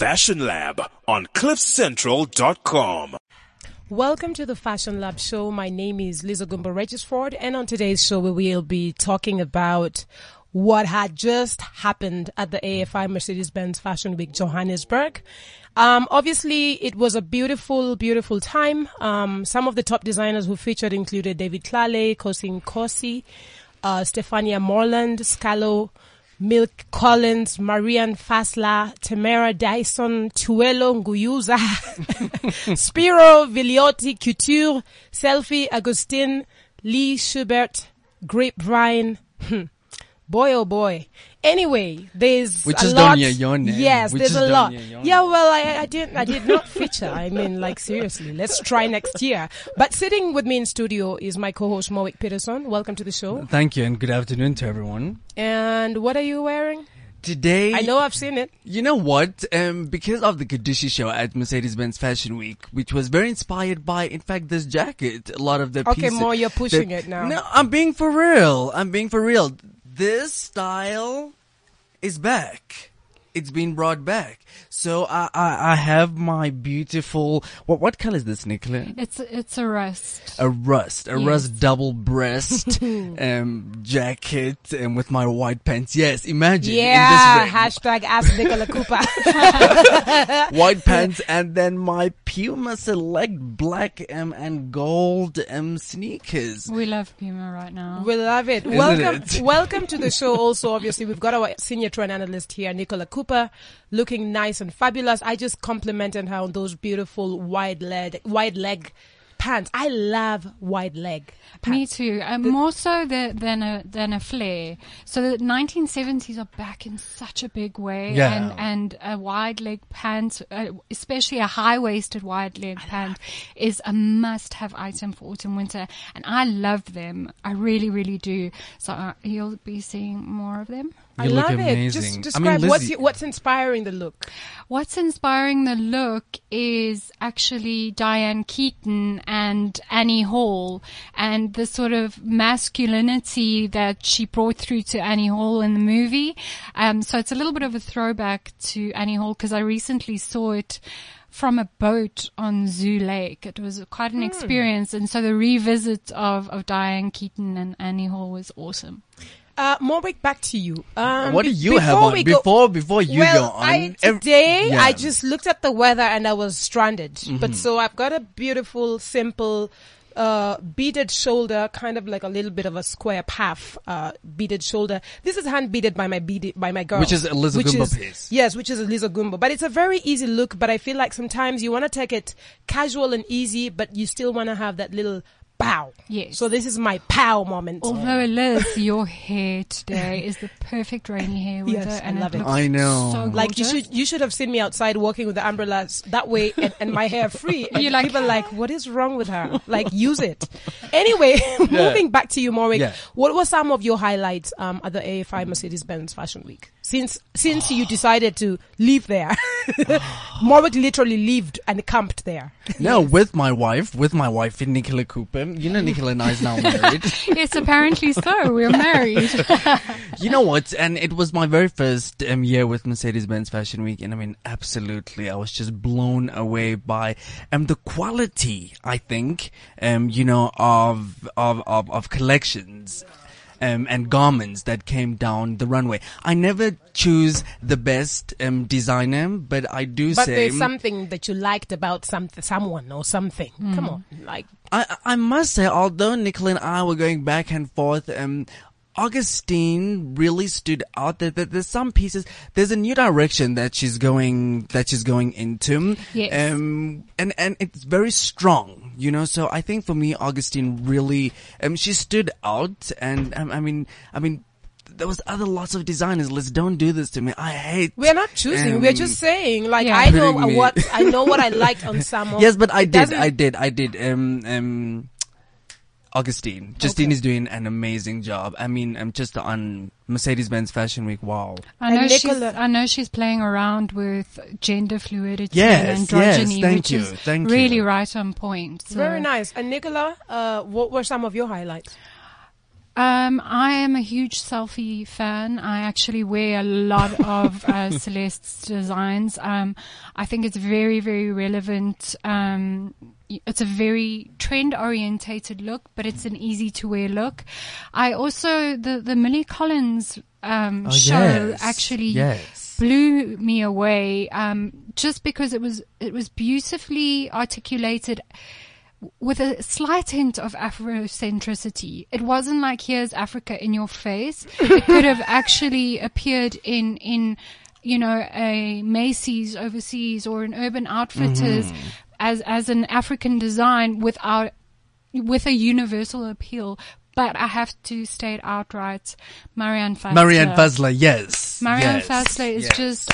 Fashion Lab on cliffcentral.com. Welcome to the Fashion Lab show. My name is Liza Gumba Regisford and on today's show we will be talking about what had just happened at the AFI Mercedes-Benz Fashion Week Johannesburg. Um, obviously it was a beautiful, beautiful time. Um, some of the top designers who featured included David Tlale, Khosi Nkosi, uh, Stefania Morland, Scalo, Mille Collines, Marianne Fassler, Tamara Dyson, Tuelo Nguyuza, Spiro Viliotti Couture, Selfi Agustin, Lee Schubert, Grapevine. Hmm. boy oh boy. Anyway, there's a just lot. name. Yes, We there's a lot. Yeah, well, I, I didn't, I did not feature. I mean, like seriously, let's try next year. But sitting with me in studio is my co-host Moik Peterson. Welcome to the show. Thank you and good afternoon to everyone. And what are you wearing? Today, I know I've seen it. You know what? Um, because of the Kadushi show at Mercedes-Benz Fashion Week, which was very inspired by, in fact, this jacket. A lot of the Okay, pieces. more you're pushing the- it now. No, I'm being for real. I'm being for real. This style is back. It's been brought back. So I, I, I have my beautiful, what, what color is this, Nicola? It's it's a rust. a rust, a Yes. rust double breast um, jacket, and with my white pants. Yes, imagine Yeah, in this hashtag ask Nicola Cooper. white pants, and then my Puma Select black um, and gold um, sneakers. We love Puma right now. we love it. Isn't welcome, it? welcome to the show. Also, obviously, we've got our senior trend analyst here, Nicola Cooper, looking nice and fabulous. I just complimented her on those beautiful wide leg, wide leg pants. I love wide leg pants. Me too. Uh, more so the, than a than a flare. So the 1970s are back in such a big way, Yeah. and and a wide leg pants, uh, especially a high waisted wide leg pant, is a must have item for autumn winter, and I love them. I really really do. So uh, you'll be seeing more of them. I You look love it. amazing. Just I mean, describe what's Lizzie- what's inspiring the look. What's inspiring the look is actually Diane Keaton and Annie Hall and the sort of masculinity that she brought through to Annie Hall in the movie. Um, so it's a little bit of a throwback to Annie Hall because I recently saw it from a boat on Zoo Lake. It was quite an experience. And so the revisit of, of Diane Keaton and Annie Hall was awesome. Uh, Morwick, back to you. Um, what do you have on go- before before you well, go on? I, today yeah. I just looked at the weather and I was stranded. Mm-hmm. But so I've got a beautiful, simple, uh, beaded shoulder, kind of like a little bit of a square path, uh, beaded shoulder. This is hand beaded by my beaded, by my girl. Which is a Liza which Gumbo is- piece. Yes, which is a Liza Gumbo. But it's a very easy look, but I feel like sometimes you want to take it casual and easy, but you still want to have that little pow. Yes. So this is my pow moment. Although Liz, your hair today is the perfect rainy hair weather, Yes, I love it it. looks I know. So Like you should, you should have seen me outside walking with the umbrellas that way, and, and my hair free. And You're like, people are like, what is wrong with her? Like, use it. Anyway, moving back to you, Morwick. Yeah. What were some of your highlights um, at the AFI Mercedes-Benz Fashion Week? Since since you decided to live there, Morwick literally lived and camped there. No, with my wife, with my wife, Nicola Cooper. You know, Nicola and I is now married. yes, apparently so. We're married. You know what? And it was my very first um, year with Mercedes-Benz Fashion Week, and I mean, absolutely, I was just blown away by um the quality. I think um you know of of of, of collections. Um, and garments that came down the runway. I never choose the best um, designer, but I do But say But there's something that you liked about some someone or something. Come on, like I, I must say, although Nicola and I were going back and forth, um, Augustine really stood out. There, there, there's some pieces. There's a new direction that she's going that she's going into. Yes. Um, and and it's very strong, you know. So I think for me, Augustine really um she stood out. And um, I mean, I mean. There was other lots of designers. Let's don't do this to me. I hate. We're not choosing. We're um, just saying. Like Yeah. I know me- what I know what I liked on some. Yes, but I it did, I did, I did. Um, um, Augustine, Justine Okay. is doing an amazing job. I mean, I'm just on Mercedes-Benz Fashion Week. Wow. I know she's. I know she's playing around with gender fluidity Yes, and yes, thank which you, is thank you. really right on point. So, Very nice. And Nicola, uh, what were some of your highlights? Um, I am a huge Selfi fan. I actually wear a lot of uh, Celeste's designs. Um, I think it's very, very relevant. Um, y- it's a very trend orientated look, but it's an easy to wear look. I also, the, the Mille Collines, um, Oh, show yes. actually Yes. blew me away um, just because it was it was beautifully articulated with a slight hint of Afrocentricity. It wasn't like here's Africa in your face. It could have actually appeared in in you know a Macy's overseas or an Urban Outfitters as as an African design without with a universal appeal. But I have to state outright, Marianne Fassler. Marianne Fassler, yes. Marianne yes, Fassler is yes. just.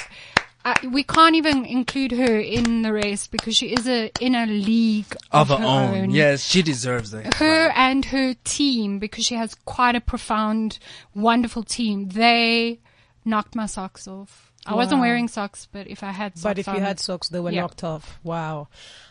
Uh, we can't even include her in the race because she is a in a league of of, her own. Yes, she deserves it. Her and her team, because she has quite a profound, wonderful team. They knocked my socks off. I wasn't wearing socks, but if I had socks But if you had socks, they were Yeah. knocked off. Wow.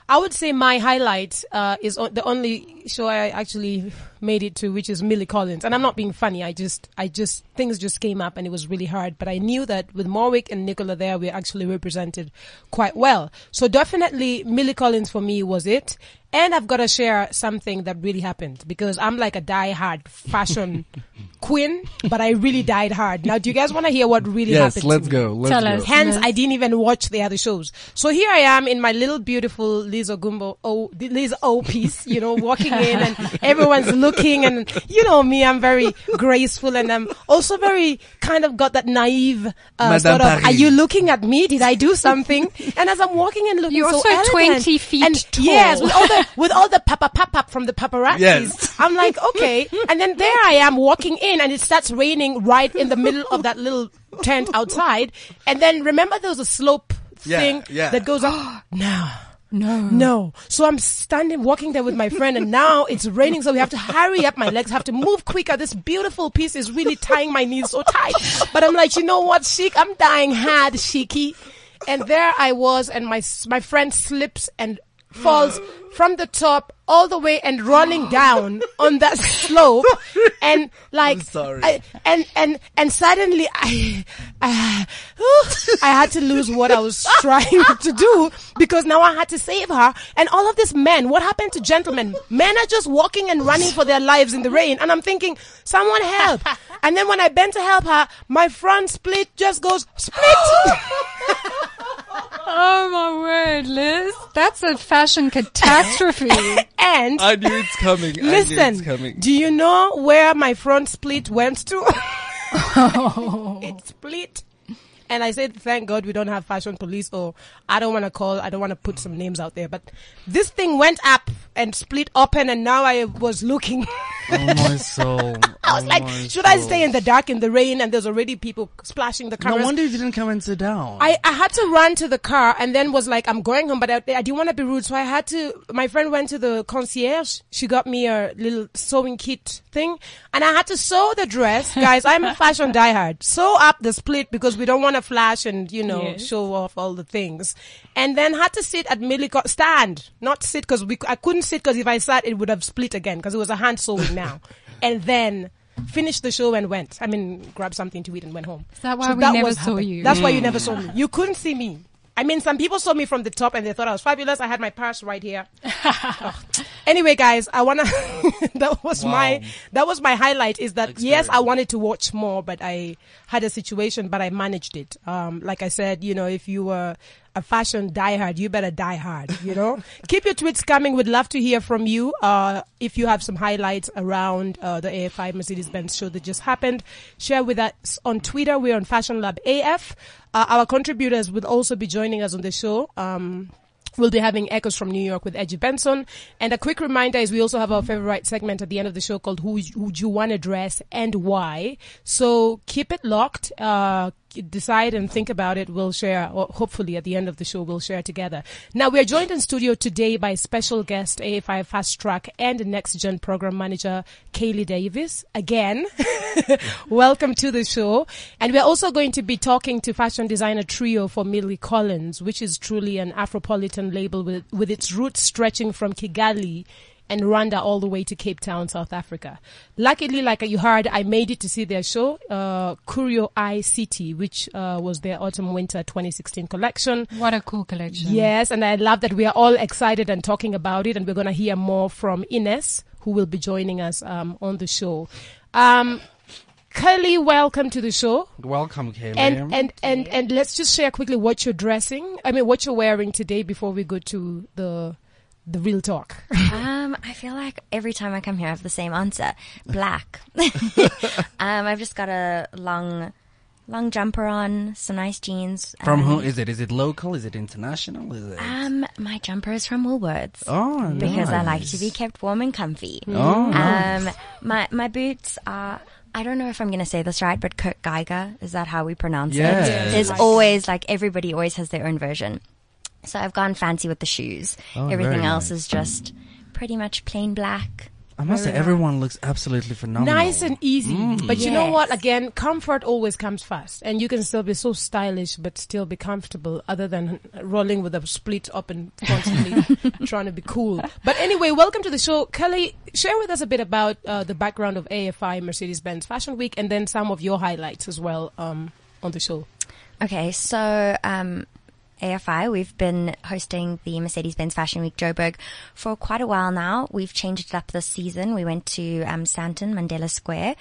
I would say my highlight uh, is o- the only show I actually made it to, which is Mille Collines. And I'm not being funny. I just, I just things just came up, and it was really hard. But I knew that with Morwick and Nicola there, we actually represented quite well. So definitely Mille Collines for me was it. And I've got to share something that really happened because I'm like a die-hard fashion queen, but I really died hard. Now, do you guys want to hear what really Yes, happened? to let's me? go. Let's Tell go. us. Hence, Yes. I didn't even watch the other shows. So here I am in my little beautiful Lisa Gumbo, oh, the Lisa O piece, you know, walking in and everyone's looking and you know me, I'm very graceful and I'm also very kind of got that naive, uh, sort of, Paris. are you looking at me? Did I do something? and as I'm walking and looking You're so also 20 feet and tall. Yes, with all the, with all the papa pap up from the paparazzis. Yes. I'm like, okay. And then there I am walking in and it starts raining right in the middle of that little tent outside. And then remember there was a slope Yeah, thing yeah. that goes up? no. No, No. So I'm standing, walking there with my friend and now it's raining. So we have to hurry up. My legs have to move quicker. This beautiful piece is really tying my knees so tight. But I'm like, you know what, chic? I'm dying hard, chicky. And there I was and my, my friend slips and falls from the top all the way and running down on that slope and like. I, and and and suddenly I uh, I had to lose what I was trying to do because now I had to save her and all of these men what happened to gentlemen? Men are just walking and running for their lives in the rain and I'm thinking someone help. And then when I bent to help her my front split just goes split Oh my word, Liz! That's a fashion catastrophe. and I knew it's coming. I knew Listen, it's coming. do you know where my front split went to? Oh. it split. And I said, thank God we don't have fashion police or I don't want to call, I don't want to put some names out there, but this thing went up and split open and now I was looking. Oh my soul. I was Oh like, should I stay in the dark in the rain and there's already people splashing the car? No wonder you didn't come and sit down. I, I had to run to the car and then was like, I'm going home, but I, I didn't want to be rude. So I had to, my friend went to the concierge. She got me a little sewing kit thing and I had to sew the dress. Guys, I'm a fashion diehard. Sew up the split because we don't want to flash and, you know, Yes. show off all the things. And then had to sit at Millie, stand, not sit because we, I couldn't sit because if I sat, it would have split again because it was a hand sewing now. and then, Finished the show and went. I mean, grabbed something to eat and went home. Is that why we never saw happened. you? That's why you never mm. saw me. You couldn't see me. I mean, some people saw me from the top and they thought I was fabulous. I had my purse right here. Ugh. Anyway, guys, I wanna. that was my that was my highlight. Is that yes, I wanted to watch more, but I had a situation, but I managed it. Um, like I said, you know, if you were a fashion diehard, you better die hard. You know, keep your tweets coming. We'd love to hear from you. Uh, if you have some highlights around uh, the AFI Mercedes Benz show that just happened, share with us on Twitter. We're on Fashion Lab AF. Uh, our contributors will also be joining us on the show. Um, We'll be having Echoes from New York with Edgy Benson. And a quick reminder is we also have our favorite segment at the end of the show called Who Would You Want to Dress and Why. So keep it locked. Uh, decide and think about it. We'll share, or hopefully at the end of the show, we'll share together. Now we are joined in studio today by special guest AFI Fast Track and Next Gen Program Manager Kaylee Davis. Again, welcome to the show. And we're also going to be talking to fashion designer trio for Mille Collines, which is truly an Afropolitan label with, with its roots stretching from Kigali and Rwanda all the way to Cape Town, South Africa. Luckily, like you heard, I made it to see their show, uh, Curio Eye City, which uh, was their autumn winter 2016 collection. What a cool collection. Yes, and I love that we are all excited and talking about it, and we're going to hear more from Ines, who will be joining us um, on the show. Um, Kelly, welcome to the show. Welcome, Kaylee. And and and and let's just share quickly what you're dressing. I mean, what you're wearing today before we go to the the real talk. Um, I feel like every time I come here, I have the same answer: black. um, I've just got a long, long jumper on, some nice jeans. From and, who is it? Is it local? Is it international? Is it? Um, my jumper is from Woolworths. oh, Because I like to be kept warm and comfy. Oh, nice. Um, my my boots are. I don't know if I'm going to say this right, but Kurt Geiger is that how we pronounce Yes. it? There's always like everybody always has their own version. So I've gone fancy with the shoes. Oh, Everything very else nice. is just pretty much plain black. I must say, very everyone looks absolutely phenomenal. Nice and easy. But you know what? Again, comfort always comes first. And you can still be so stylish but still be comfortable other than rolling with a split up and constantly trying to be cool. But anyway, welcome to the show. Kelly, share with us a bit about uh, the background of AFI Mercedes-Benz Fashion Week and then some of your highlights as well um, on the show. Okay, so um, AFI, we've been hosting the Mercedes Benz Fashion Week Joburg for quite a while now. We've changed it up this season. We went to um, Mandela Square,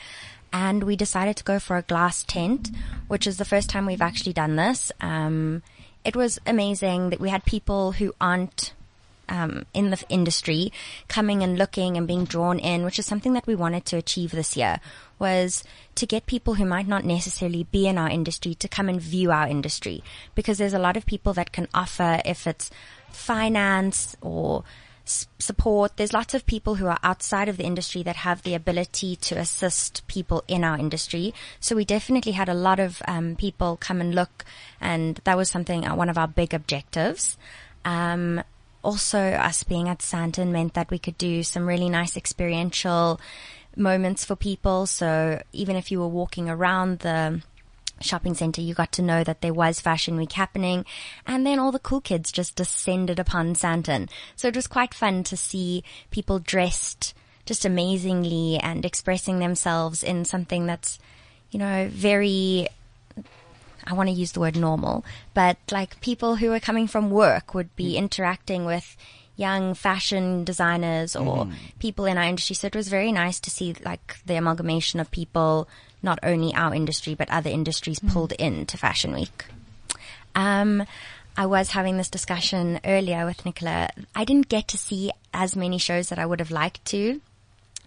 and we decided to go for a glass tent, which is the first time we've actually done this. Um, it was amazing that we had people who aren't um, in the industry coming and looking and being drawn in, which is something that we wanted to achieve this year, was to get people who might not necessarily be in our industry to come and view our industry. Because there's a lot of people that can offer, if it's finance or support, there's lots of people who are outside of the industry that have the ability to assist people in our industry. So we definitely had a lot of um, people come and look, and that was something, uh, one of our big objectives. Um, also, us being at Sandton meant that we could do some really nice experiential moments for people. So even if you were walking around the shopping center, you got to know that there was Fashion Week happening. And then all the cool kids just descended upon Sandton. So it was quite fun to see people dressed just amazingly and expressing themselves in something that's, you know, very I want to use the word normal, but like people who are coming from work would be mm. interacting with young fashion designers or people in our industry. So it was very nice to see like the amalgamation of people, not only our industry, but other industries pulled into Fashion Week. Um, I was having this discussion earlier with Nicola. I didn't get to see as many shows that I would have liked to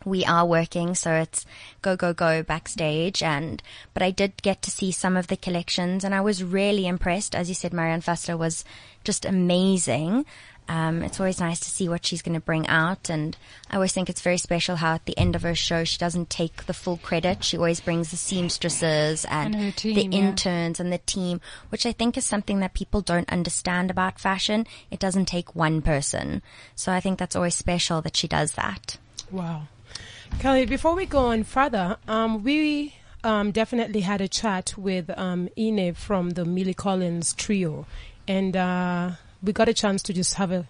we are working, so it's go, go, go backstage. And, but I did get to see some of the collections and I was really impressed. As you said, Marianne Fassler was just amazing. Um, it's always nice to see what she's going to bring out. And I always think it's very special how at the end of her show, she doesn't take the full credit. She always brings the seamstresses and, And team, the yeah. interns and the team, which I think is something that people don't understand about fashion. It doesn't take one person. So I think that's always special that she does that. Wow. Kelly, before we go on further, um, we um, definitely had a chat with um, Ine from the Mille Collines trio, and uh, we got a chance to just have a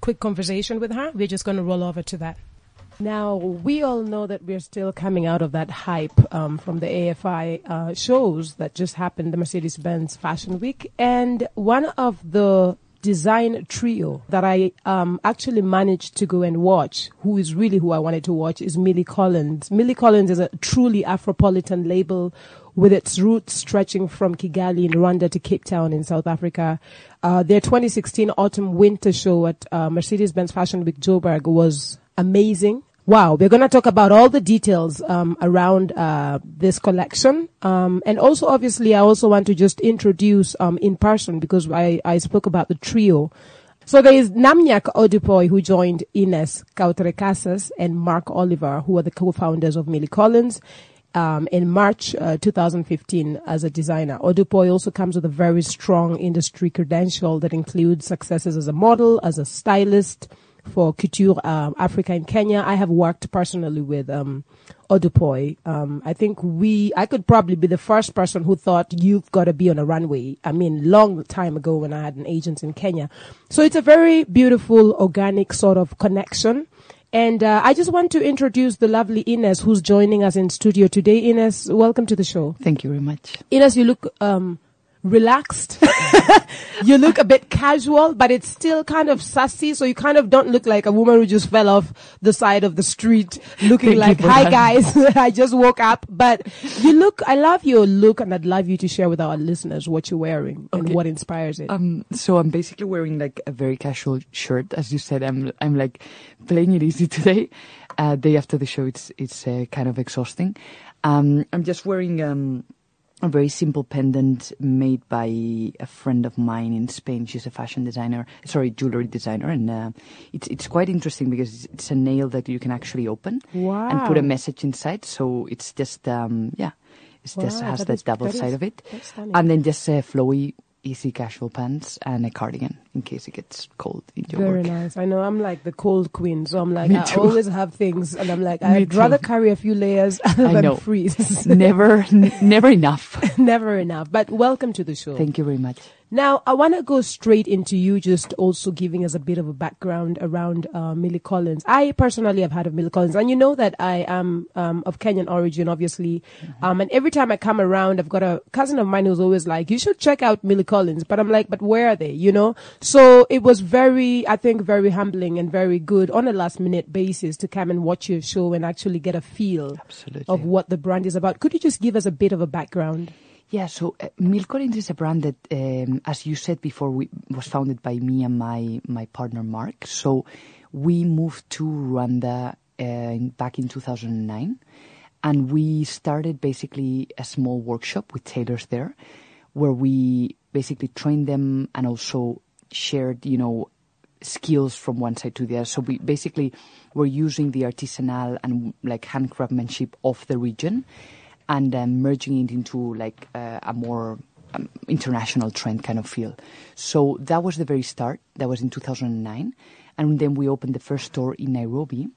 quick conversation with her. We're just going to roll over to that. Now, we all know that we're still coming out of that hype um, from the AFI uh, shows that just happened, the Mercedes Benz Fashion Week. And one of the design trio that I um, actually managed to go and watch, who is really who I wanted to watch, is Mille Collines. Mille Collines is a truly Afropolitan label with its roots stretching from Kigali in Rwanda to Cape Town in South Africa. Uh, their 2016 autumn winter show at uh, Mercedes-Benz Fashion Week Joburg was amazing. Wow, we're going to talk about all the details um, around uh, this collection, um, and also obviously I also want to just introduce um, in person because I, I spoke about the trio. So there is Namnyak Odipoy who joined Ines Cuatrecasas and Mark Oliver, who are the co-founders of Mille Collines. Um, in March uh, 2015 as a designer. Odupoy also comes with a very strong industry credential that includes successes as a model, as a stylist, for Couture um, Africa and Kenya. I have worked personally with um, Odupoy. Um, I think we, I could probably be the first person who thought you've got to be on a runway. I mean, long time ago when I had an agent in Kenya. So it's a very beautiful, organic sort of connection. And uh, I just want to introduce the lovely Ines who's joining us in studio today. Ines, welcome to the show. Thank you very much. Ines, you look um, relaxed. you look a bit casual, but it's still kind of sassy. So you kind of don't look like a woman who just fell off the side of the street looking Thank like, hi that." guys, I just woke up. But you look, I love your look and I'd love you to share with our listeners what you're wearing and what inspires it. Um, so I'm basically wearing like a very casual shirt, as you said. I'm I'm like playing it easy today. Uh, day after the show, it's it's uh, kind of exhausting. Um, I'm just wearing um a very simple pendant made by a friend of mine in Spain. She's a fashion designer, sorry, jewelry designer, and uh, it's it's quite interesting because it's, it's a nail that you can actually open and put a message inside. So it's just um yeah, it's just has that that is- double that is- side of it, and then just uh, flowy, easy casual pants and a cardigan in case it gets cold in your Very work. nice. I know I'm like the cold queen, so I'm like Me I too. always have things, and I'm like Me I'd too. rather carry a few layers than know. freeze. never, n- never enough. Never enough. But welcome to the show. Thank you very much. Now, I want to go straight into you just also giving us a bit of a background around uh, Mille Collines. I personally have heard of Mille Collines, and you know that I am um, of Kenyan origin, obviously. Um, and every time I come around, I've got a cousin of mine who's always like, you should check out Mille Collines. But I'm like, but where are they, you know? So it was very, I think, very humbling and very good on a last minute basis to come and watch your show and actually get a feel Absolutely. of what the brand is about. Could you just give us a bit of a background? Yeah, so uh, Mille Collines is a brand that, um, as you said before, we, was founded by me and my, my partner Mark. So we moved to Rwanda uh, in, back in 2009, and we started basically a small workshop with tailors there, where we basically trained them and also shared, you know, skills from one side to the other. So we basically were using the artisanal and like handcraftmanship of the region and um, merging it into like uh, a more um, international trend kind of feel. So that was the very start. That was in 2009. And then we opened the first store in Nairobi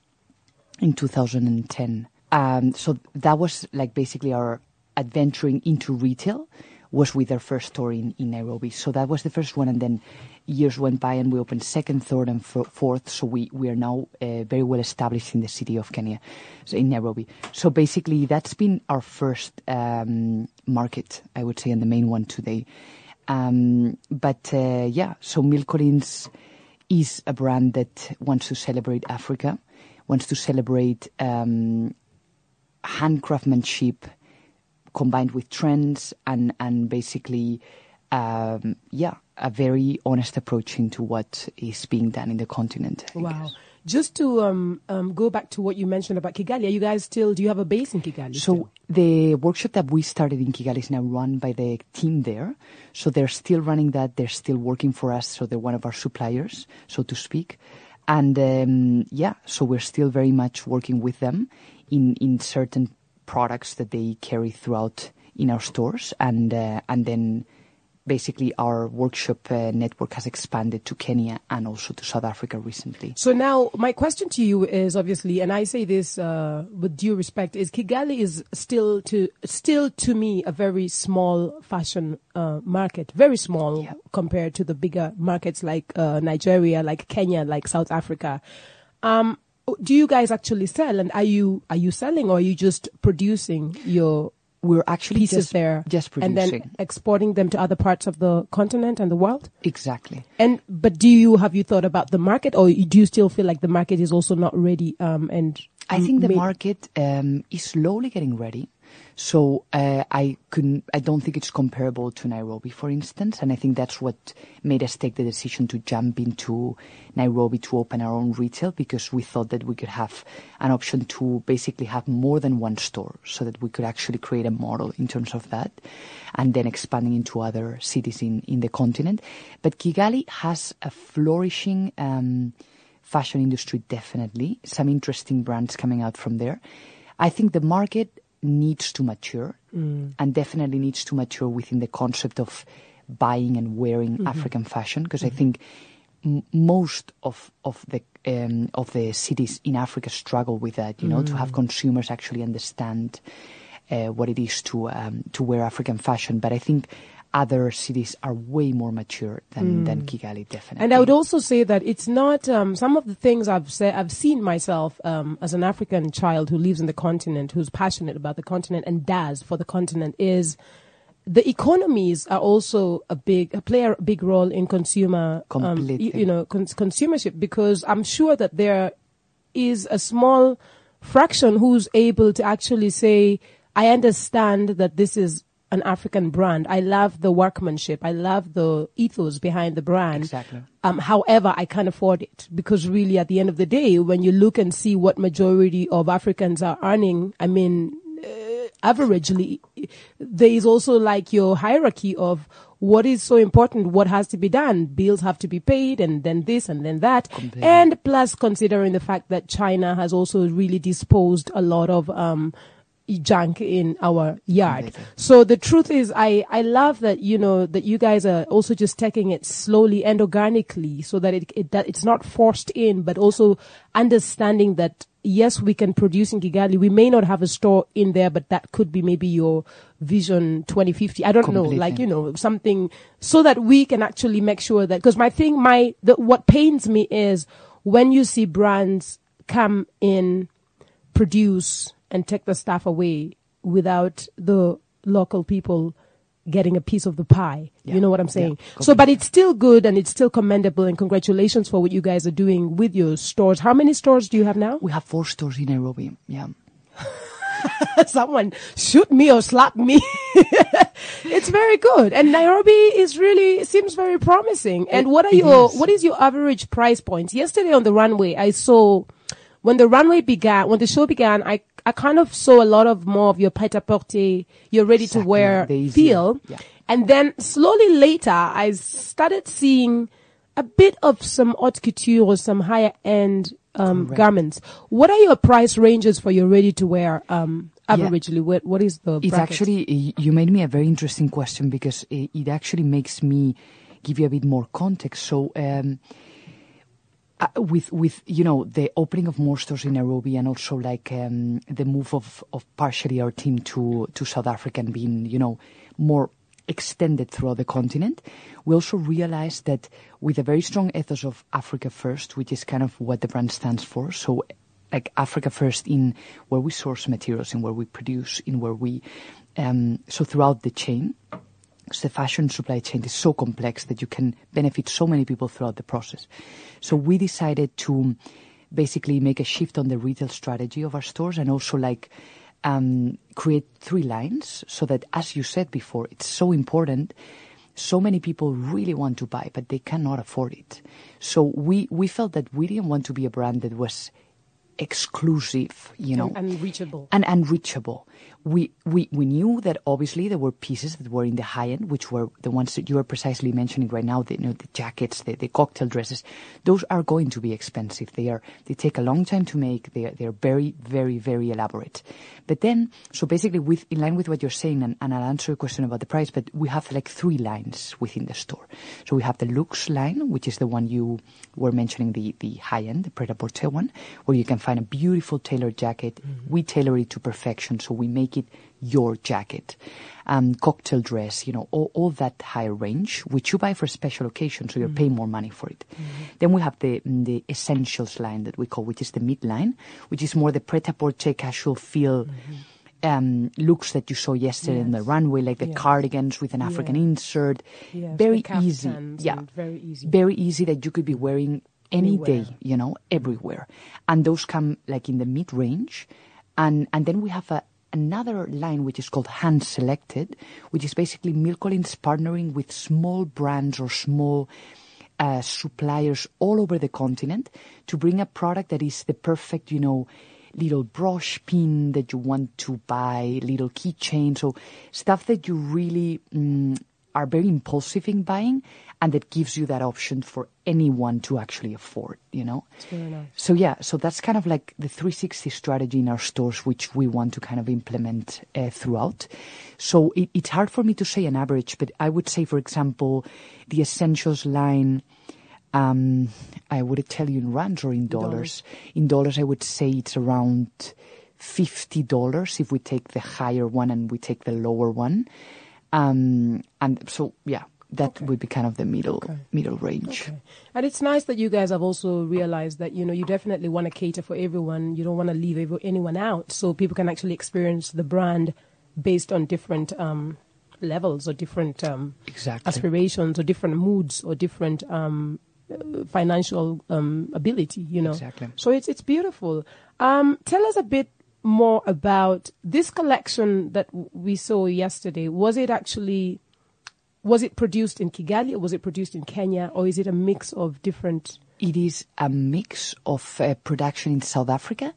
in 2010. Um, so that was like basically our adventuring into retail was with our first store in, in Nairobi. So that was the first one, and then years went by, and we opened second, third, and fo- fourth. So we we are now uh, very well established in the city of Kenya, so in Nairobi. So basically, that's been our first um, market, I would say, and the main one today. Um, but uh, yeah, so Mille Collines is a brand that wants to celebrate Africa, wants to celebrate um, handcraftmanship combined with trends and and basically um, yeah a very honest approach into what is being done in the continent. I Wow. guess. Just to um, um, go back to what you mentioned about Kigali, are you guys still, do you have a base in Kigali? So still? the workshop that we started in Kigali is now run by the team there. So they're still running that. They're still working for us. So they're one of our suppliers, so to speak. And um, yeah, so we're still very much working with them in in certain products that they carry throughout in our stores, and uh, and then basically our workshop uh, network has expanded to Kenya and also to South Africa recently. So now my question to you is obviously, and I say this uh, with due respect, is Kigali is still to still to me a very small fashion uh, market, very small Yeah. compared to the bigger markets like uh, Nigeria, like Kenya, like South Africa. Um, do you guys actually sell, and are you are you selling, or are you just producing your We're actually pieces just, there just and then exporting them to other parts of the continent and the world? exactly. And but do you have you thought about the market, or do you still feel like the market is also not ready? Um, and I think the market um, is slowly getting ready. So uh, I couldn't. I don't think it's comparable to Nairobi, for instance, and I think that's what made us take the decision to jump into Nairobi to open our own retail because we thought that we could have an option to basically have more than one store, so that we could actually create a model in terms of that, and then expanding into other cities in in the continent. But Kigali has a flourishing. Um, fashion industry definitely some interesting brands coming out from there i think the market needs to mature and definitely needs to mature within the concept of buying and wearing african fashion because i think m- most of of the um, of the cities in africa struggle with that you know to have consumers actually understand uh, what it is to um, to wear African fashion. But I think other cities are way more mature than, than Kigali, definitely. And I would also say that it's not um, some of the things I've said. I've seen myself um, as an African child who lives in the continent, who's passionate about the continent and does for the continent. Is the economies are also a big play a big role in consumer, um, y- Completely. you know, cons- consumership because I'm sure that there is a small fraction who's able to actually say, I understand that this is an African brand. I love the workmanship. I love the ethos behind the brand. Exactly. Um, however, I can't afford it because really at the end of the day, when you look and see what majority of Africans are earning, I mean, uh, averagely, there is also like your hierarchy of what is so important, what has to be done. Bills have to be paid and then this and then that. And plus considering the fact that China has also really disposed a lot of, um, junk in our yard. Completely. So the truth is, I, I love that, you know, that you guys are also just taking it slowly and organically so that it, it, that it's not forced in, but also understanding that yes, we can produce in Kigali. We may not have a store in there, but that could be maybe your vision 2050. I don't know, like, you know, something so that we can actually make sure that, because my thing, my, the, what pains me is when you see brands come in, produce and take the stuff away without the local people getting a piece of the pie. Yeah. You know what I'm Yeah, saying? so, but it's still good and it's still commendable and congratulations for what you guys are doing with your stores. How many stores do you have now? we have four stores in Nairobi. Yeah. Someone shoot me or slap me. it's very good. And Nairobi is really, seems very promising. And what are it your, is. what is your average price point? Yesterday on the runway, I saw, when the runway began, when the show began, I, I kind of saw a lot of more of your pret-a-porter, your ready-to-wear Exactly, feel. Yeah. And then slowly later, I started seeing a bit of some haute couture or some higher end um, garments. What are your price ranges for your ready to wear um, averagely? What, what is the It's bracket? actually, you made me a very interesting question because it, it actually makes me give you a bit more context. So, um, uh, with with you know the opening of more stores in Nairobi and also like um, the move of of partially our team to to South Africa and being you know more extended throughout the continent, we also realized that with a very strong ethos of Africa first, which is kind of what the brand stands for. So like Africa first in where we source materials, in where we produce, in where we um, so throughout the chain. So the fashion supply chain is so complex that you can benefit so many people throughout the process. So we decided to basically make a shift on the retail strategy of our stores and also like um, create three lines so that, as you said before, it's so important. So many people really want to buy, but they cannot afford it. So we, we felt that we didn't want to be a brand that was exclusive, you know and unreachable. and unreachable. We, we, we knew that obviously there were pieces that were in the high end, which were the ones that you are precisely mentioning right now, the, you know, the jackets, the, the cocktail dresses. Those are going to be expensive. They are, they take a long time to make. They are, they are very, very, very elaborate. But then, so basically with, in line with what you're saying, and, and I'll answer your question about the price, but we have like three lines within the store. So we have the Lux line, which is the one you were mentioning, the, the high end, the Pret-a-Porter one, where you can find a beautiful tailored jacket. Mm-hmm. We tailor it to perfection, so we make it your jacket. Um, cocktail dress, you know, all, all that higher range, which you buy for special occasions, so you're mm-hmm. paying more money for it. Mm-hmm. Then we have the mm, the essentials line that we call, which is the mid line, which is more the pret-a-porter casual feel. Um, looks that you saw yesterday in the runway, like the Yes. cardigans with an African insert, Yes, very easy, yeah, very easy. very easy that you could be wearing any Anywhere. day, you know, everywhere. And those come like in the mid range. And, and then we have a, another line which is called hand selected, which is basically Milcolin's partnering with small brands or small uh, suppliers all over the continent to bring a product that is the perfect, you know, little brush pin that you want to buy, little keychain. So stuff that you really mm, are very impulsive in buying and that gives you that option for anyone to actually afford, you know? very nice. So yeah, so that's kind of like the 360 strategy in our stores, which we want to kind of implement uh, throughout. So it, it's hard for me to say an average, but I would say, for example, the essentials line. Um, I would tell you in rands or in dollars. In dollars, I would say it's around fifty dollars if we take the higher one and we take the lower one. Um, and so yeah, that would be kind of the middle middle range. Okay. And it's nice that you guys have also realized that, you know, you definitely want to cater for everyone. You don't want to leave anyone out. So people can actually experience the brand based on different um, levels or different um, Exactly. aspirations or different moods or different um, financial um, ability, you know. Exactly. So it's, it's beautiful. Um, tell us a bit more about this collection that w- we saw yesterday. Was it actually was it produced in Kigali or was it produced in Kenya or is it a mix of different? It is a mix of uh, production in South Africa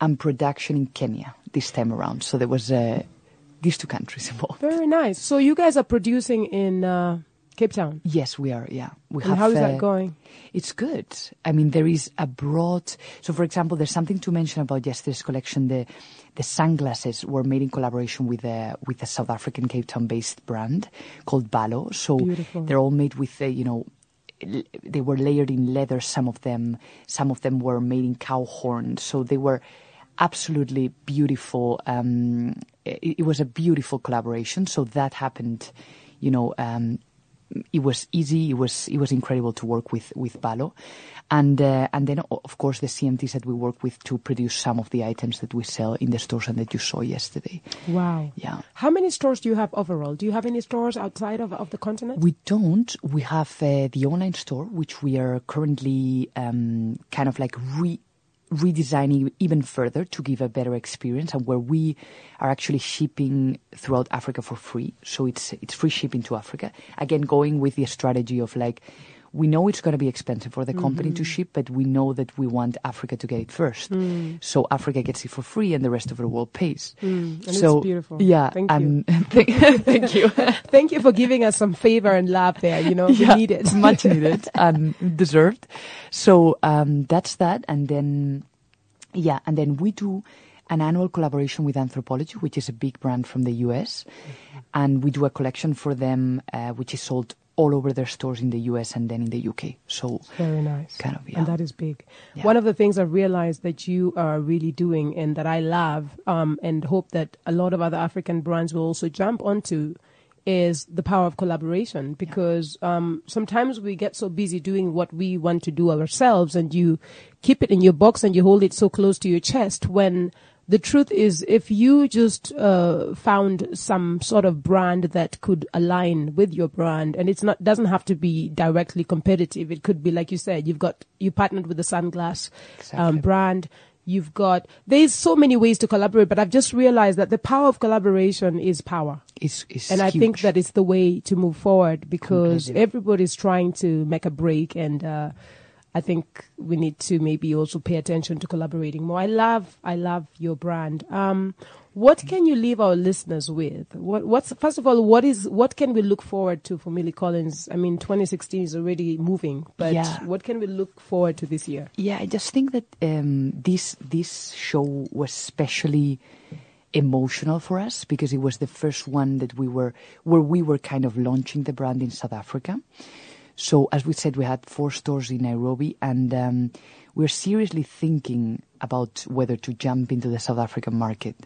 and production in Kenya this time around. So there was uh, these two countries involved. Very nice. So you guys are producing in uh, Cape Town. Yes, we are. Yeah, we And how is uh, that going? It's good. I mean, there is a broad. So, for example, there's something to mention about yesterday's collection. The the sunglasses were made in collaboration with a with a South African Cape Town-based brand called Balo. So Beautiful. they're all made with uh, you know. They were layered in leather. Some of them, some of them were made in cow horn. So they were absolutely beautiful. Um, it, it was a beautiful collaboration. So that happened, you know, um, it was easy. It was it was incredible to work with with Balo, and uh, and then of course the CMTs that we work with to produce some of the items that we sell in the stores and that you saw yesterday. Wow. Yeah. How many stores do you have overall? Do you have any stores outside of, of the continent? We don't. We have uh, the online store, which we are currently um, kind of like re redesigning even further to give a better experience, and where we are actually shipping throughout Africa for free. So it's it's free shipping to Africa. Again, going with the strategy of like. We know it's going to be expensive for the company to ship, but we know that we want Africa to get it first. So Africa gets it for free, and the rest of the world pays. and it's so beautiful. Yeah, Thank you. and thank, you. Thank you for giving us some favor and love there. You know, we need it. much needed and deserved. So um, that's that, and then yeah, and then we do an annual collaboration with Anthropologie, which is a big brand from the US, and we do a collection for them, uh, which is sold all over their stores in the US and then in the UK. So Very nice. Kind of, yeah. And that is big. Yeah. One of the things I've realized that you are really doing and that I love um, and hope that a lot of other African brands will also jump onto is the power of collaboration because um, sometimes we get so busy doing what we want to do ourselves and you keep it in your box and you hold it so close to your chest when the truth is if you just uh, found some sort of brand that could align with your brand and it's not doesn't have to be directly competitive. It could be like you said you've got you partnered with the sunglass um, brand. You've got there's so many ways to collaborate but i've just realized that the power of collaboration is power. It's, it's and I think that it's the way to move forward because everybody's trying to make a break, and uh, I think we need to maybe also pay attention to collaborating more. I love, I love your brand. Um, what can you leave our listeners with? What, what's first of all, what is what can we look forward to for Mille Collines? I mean, 2016 is already moving, but Yeah. what can we look forward to this year? Yeah, I just think that um, this this show was especially emotional for us because it was the first one that we were where we were kind of launching the brand in South Africa. So as we said, we had four stores in Nairobi, and um, we're seriously thinking about whether to jump into the South African market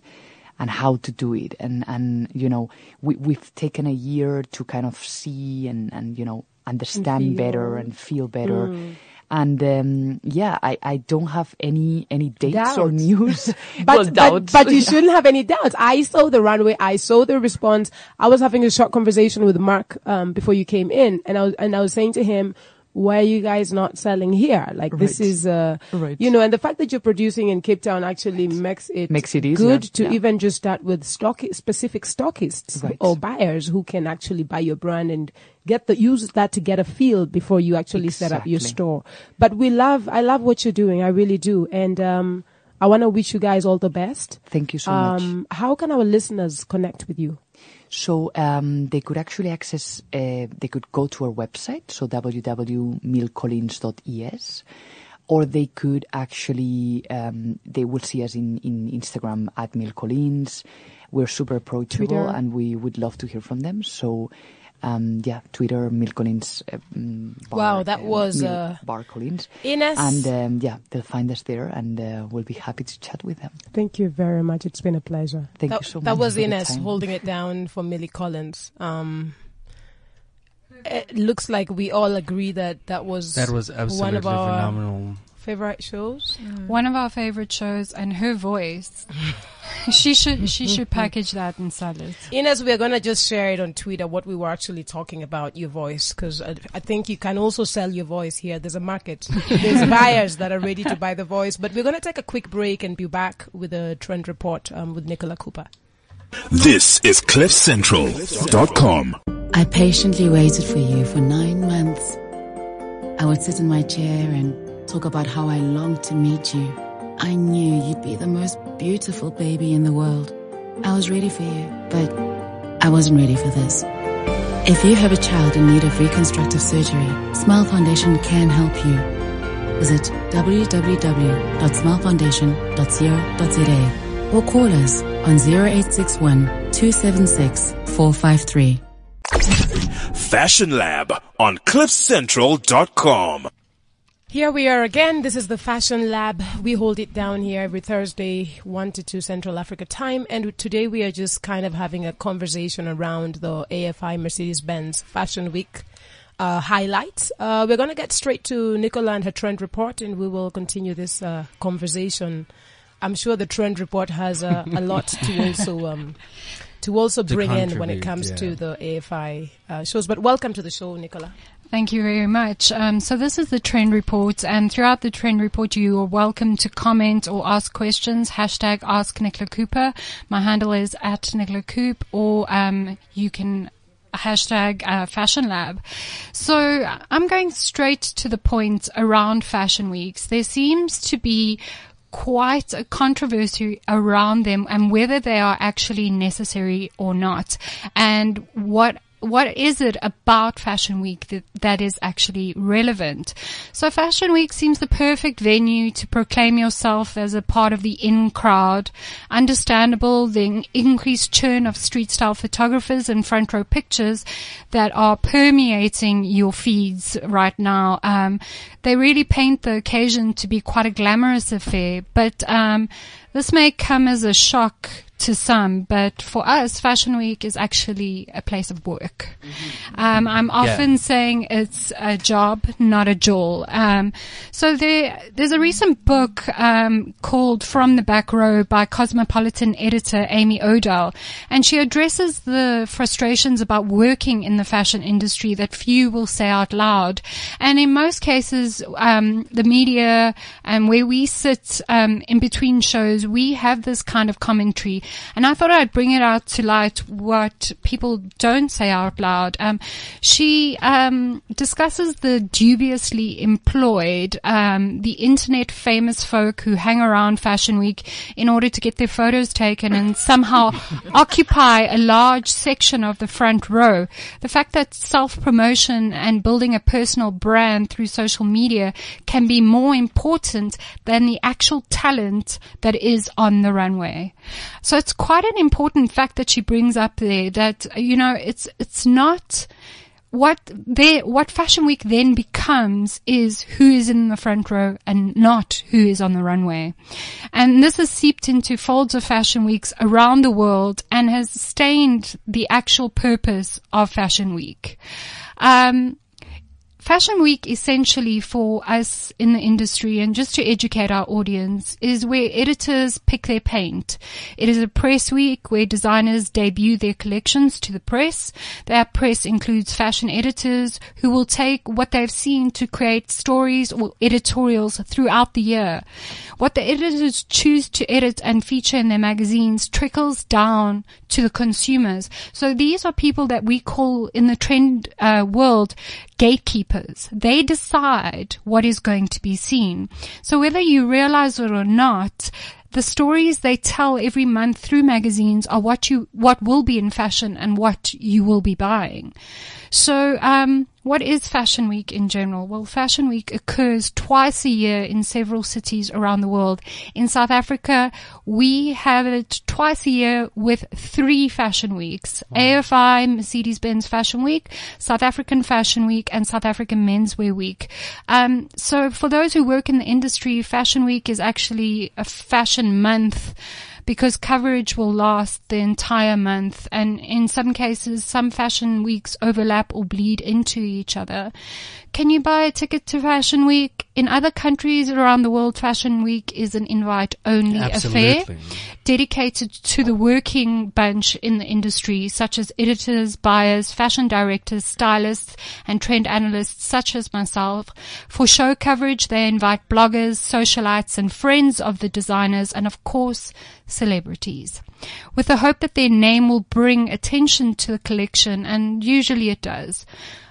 and how to do it. And and you know, we we've taken a year to kind of see and and you know understand better and feel better. And um, yeah, I, I don't have any any dates or news. But, well, but, but you shouldn't have any doubts. I saw the runway. I saw the response. I was having a short conversation with Mark um, before you came in, and I was and I was saying to him, "Why are you guys not selling here? Like this is, uh, Right. you know." And the fact that you're producing in Cape Town actually makes it Makes it easier, good to yeah. even just start with stock specific stockists Right. or buyers who can actually buy your brand and get the use that to get a feel before you actually set up your store. But we love, I love what you're doing. I really do. And, um, I want to wish you guys all the best. Thank you so much. Um, how can our listeners connect with you? So um, they could actually access, uh, they could go to our website, so www.milcollins.es, or they could actually, um, they will see us in, in Instagram at milcollins. We're super approachable Twitter. and we would love to hear from them. So Um, yeah, Twitter, Mil Collins. Uh, mm, bar, Wow, that uh, was, Mil uh, Bar Collins. Ines, And um, yeah, they'll find us there, and uh, we'll be happy to chat with them. Thank you very much. It's been a pleasure. Thank that, you so much. that was for the Ines time. holding it down for Mille Collines. Um, it looks like we all agree that that was That was one absolutely of our phenomenal. Favorite shows. One of our favorite shows, and her voice. she should she should package that and sell it. Ines, we're gonna just share it on Twitter what we were actually talking about your voice because I, I think you can also sell your voice here. There's a market. There's buyers that are ready to buy the voice. But we're gonna take a quick break and be back with a trend report um, with Nicola Cooper. This is CliffCentral.com. I patiently waited for you for nine months. I would sit in my chair and talk about how I longed to meet you. I knew you'd be the most beautiful baby in the world. I was ready for you, but I wasn't ready for this. If you have a child in need of reconstructive surgery, Smile Foundation can help you. Visit www.smilefoundation.co.za or call us on 0861 276 453. Fashion Lab on CliffCentral.com. Here we are again. This is the Fashion Lab. We hold it down here every Thursday, 1 to 2 Central Africa time. And today we are just kind of having a conversation around the AFI Mercedes Benz Fashion Week uh, highlights. Uh, we're going to get straight to Nicola and her trend report, and we will continue this uh, conversation. I'm sure the trend report has uh, a lot to also. Um, to also To bring in when it comes yeah. to the AFI uh, shows. But welcome to the show, Nicola. Thank you very much. Um, so this is the trend report, and throughout the trend report, you are welcome to comment or ask questions. Hashtag Ask Nicola Cooper. My handle is at Nicola Coop, or um, you can hashtag uh, Fashion Lab. So I'm going straight to the point around Fashion Weeks. There seems to be quite a controversy around them and whether they are actually necessary or not and what what is it about Fashion Week that, that is actually relevant? So Fashion Week seems the perfect venue to proclaim yourself as a part of the in crowd. Understandable, the increased churn of street style photographers and front row pictures that are permeating your feeds right now. Um, they really paint the occasion to be quite a glamorous affair, but um, this may come as a shock to some, but for us, Fashion Week is actually a place of work. Um, I'm often saying it's a job, not a jewel. Um, so there, there's a recent book um, called From the Back Row by Cosmopolitan editor Amy Odell, and she addresses the frustrations about working in the fashion industry that few will say out loud. And in most cases, um, the media and where we sit um, in between shows, we have this kind of commentary. And I thought I'd bring it out to light what people don't say out loud. Um, she um, discusses the dubiously employed, um, the internet famous folk who hang around Fashion Week in order to get their photos taken and somehow occupy a large section of the front row. The fact that self-promotion and building a personal brand through social media can be more important than the actual talent that is on the runway. So it's quite an important fact that she brings up there that, you know, it's, it's not, what they, what Fashion Week then becomes is who is in the front row and not who is on the runway. And this has seeped into folds of Fashion Weeks around the world and has stained the actual purpose of Fashion Week. Um, Fashion Week essentially for us in the industry and just to educate our audience is where editors pick their paint. It is a press week where designers debut their collections to the press. That press includes fashion editors who will take what they've seen to create stories or editorials throughout the year. What the editors choose to edit and feature in their magazines trickles down to the consumers. So these are people that we call in the trend uh, world gatekeepers. They decide what is going to be seen. So whether you realize it or not, the stories they tell every month through magazines are what you, what will be in fashion and what you will be buying. So, um, what is Fashion Week in general? Well, Fashion Week occurs twice a year in several cities around the world. In South Africa, we have it twice a year with three fashion weeks. AFI, Mercedes-Benz Fashion Week, South African Fashion Week, and South African Menswear Week. Um, so for those who work in the industry, Fashion Week is actually a fashion month because coverage will last the entire month. And in some cases, some fashion weeks overlap or bleed into each other. Can you buy a ticket to Fashion Week? In other countries around the world, Fashion Week is an invite only affair dedicated to the working bunch in the industry, such as editors, buyers, fashion directors, stylists, and trend analysts such as myself. For show coverage, they invite bloggers, socialites, and friends of the designers, and of course, celebrities. With the hope that their name will bring attention to the collection, and usually it does.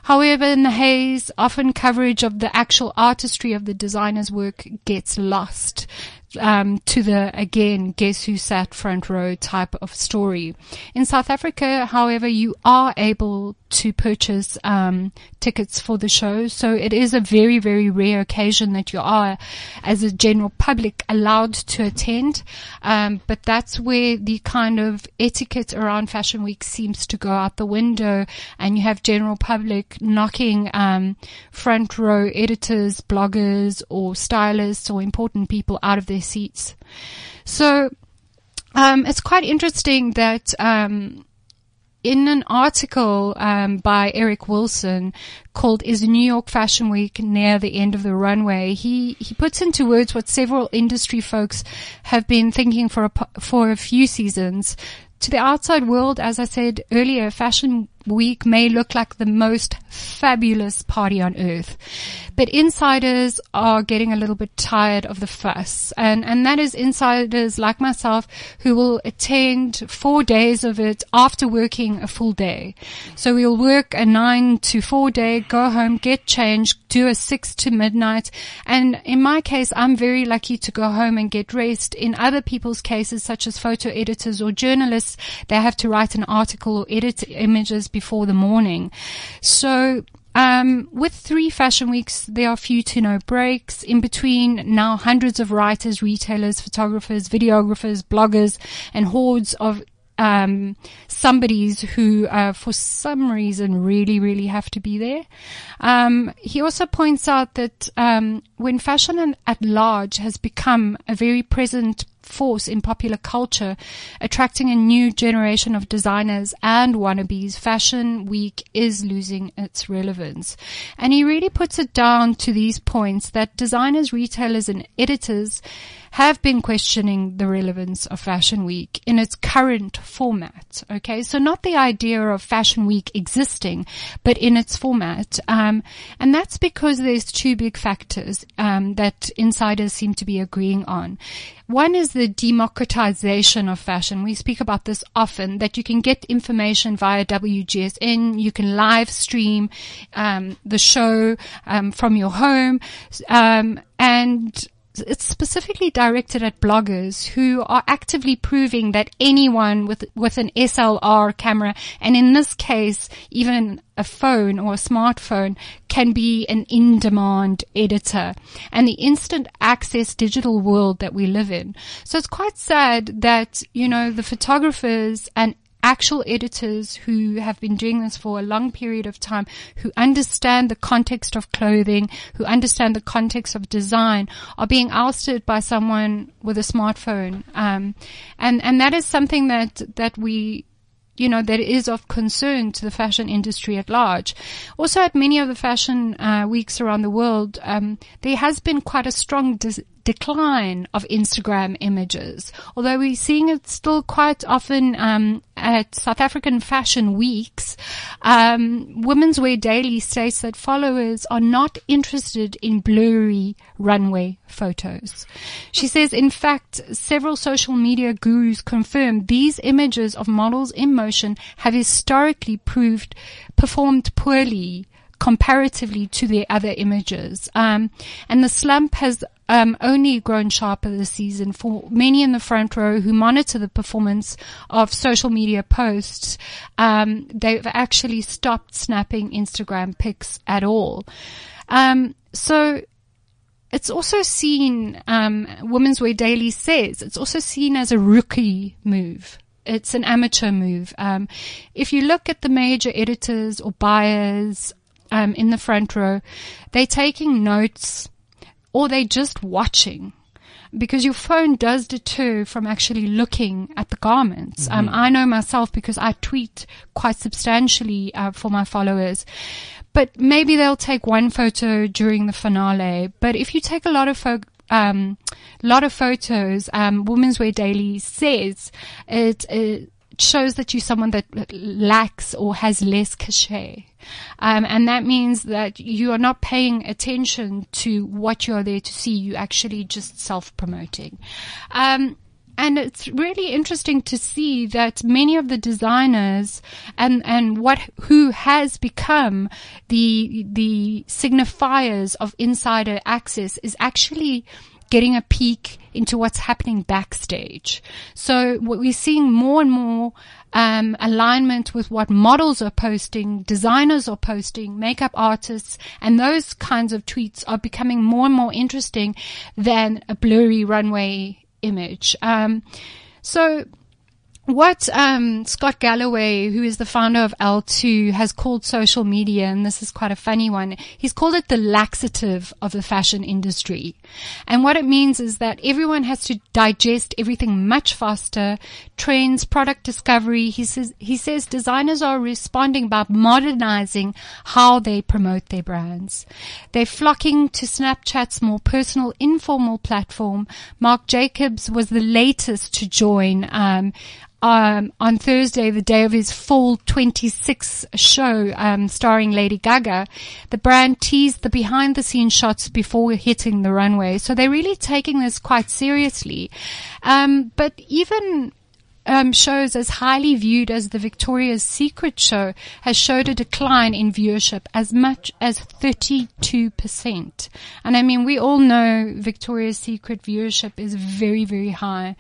However, in the haze, often coverage of the actual artistry of the designer's work gets lost um, to the again guess who sat front row type of story. In South Africa, however, you are able to purchase um, tickets for the show, so it is a very very rare occasion that you are, as a general public, allowed to attend. Um, but that's where the kind of etiquette around Fashion Week seems to go out the window, and you have general public knocking um, front row editors, bloggers, or stylists or important people out of their seats. So um, it's quite interesting that um, in an article um, by Eric Wilson called "Is New York Fashion Week Near the End of the Runway?" he he puts into words what several industry folks have been thinking for a for a few seasons. To the outside world, as I said earlier, Fashion Week may look like the most fabulous party on earth, but insiders are getting a little bit tired of the fuss, and and that is insiders like myself who will attend four days of it after working a full day. So we'll work a nine to four day, go home, get changed, do a six to midnight, and in my case, I'm very lucky to go home and get rest. In other people's cases, such as photo editors or journalists, they have to write an article or edit images before the morning. So um, with three fashion weeks, there are few to no breaks. In between, now hundreds of writers, retailers, photographers, videographers, bloggers, and hordes of um, somebodies who, uh, for some reason, really, really have to be there. Um, he also points out that um, when fashion at large has become a very present force in popular culture, attracting a new generation of designers and wannabes, Fashion Week is losing its relevance. And he really puts it down to these points that designers, retailers, and editors have been questioning the relevance of Fashion Week in its current format. Okay, so not the idea of Fashion Week existing, but in its format. Um, and that's because there's two big factors um, that insiders seem to be agreeing on. One is the democratization of fashion. We speak about this often, that you can get information via WGSN, you can live stream um, the show um, from your home, um, and it's specifically directed at bloggers who are actively proving that anyone with with an SLR camera, and in this case, even a phone or a smartphone, can be an in-demand editor, and the instant access digital world that we live in. So it's quite sad that you know the photographers and actual editors who have been doing this for a long period of time, who understand the context of clothing, who understand the context of design, are being ousted by someone with a smartphone. Um, and and that is something that that we you know, that is of concern to the fashion industry at large. Also, at many of the fashion uh, weeks around the world, um, there has been quite a strong dis- decline of Instagram images. Although we're seeing it still quite often um, at South African fashion weeks, um, Women's Wear Daily states that followers are not interested in blurry runway photos. She says, in fact, several social media gurus confirm these images of models in motion have historically proved performed poorly comparatively to their other images. Um, and the slump has um, only grown sharper this season. For many in the front row who monitor the performance of social media posts, um, they've actually stopped snapping Instagram pics at all. Um, so it's also seen, um, Women's Wear Daily says, it's also seen as a rookie move. It's an amateur move. Um, if you look at the major editors or buyers um, in the front row, they're taking notes or they're just watching because your phone does deter from actually looking at the garments. Um, I know myself because I tweet quite substantially uh, for my followers. But maybe they'll take one photo during the finale. But if you take a lot of fo- um, lot of photos, um, Women's Wear Daily says it, it shows that you're someone that lacks or has less cachet. Um, and that means that you are not paying attention to what you're there to see. You actually just self-promoting. Um, and it's really interesting to see that many of the designers and, and what, who has become the, the signifiers of insider access is actually getting a peek into what's happening backstage. So what we're seeing more and more um, alignment with what models are posting, designers are posting, makeup artists, and those kinds of tweets are becoming more and more interesting than a blurry runway image. Um, so what um, Scott Galloway, who is the founder of L2, has called social media, and this is quite a funny one, he's called it the laxative of the fashion industry. And what it means is that everyone has to digest everything much faster, trends, product discovery. He says, he says designers are responding by modernizing how they promote their brands. They're flocking to Snapchat's more personal, informal platform. Marc Jacobs was the latest to join. Um, um, on Thursday, the day of his fall 26 show, um, starring Lady Gaga, the brand teased the behind the scenes shots before hitting the runway. So they're really taking this quite seriously. Um, but even um, shows as highly viewed as the Victoria's Secret show has showed a decline in viewership as much as 32%. And I mean, we all know Victoria's Secret viewership is very, very high.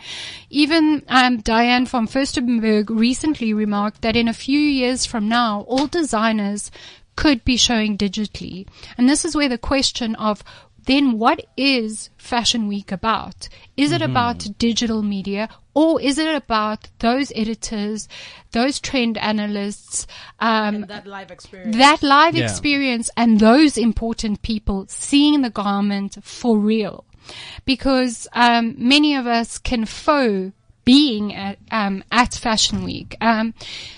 Even um, Diane von Furstenberg recently remarked that in a few years from now, all designers could be showing digitally. And this is where the question of then what is Fashion Week about? Is it about digital media or is it about those editors, those trend analysts, um, that live experience. that live Yeah. experience and those important people seeing the garment for real? Because um, many of us can faux being at, um, at Fashion Week. Um,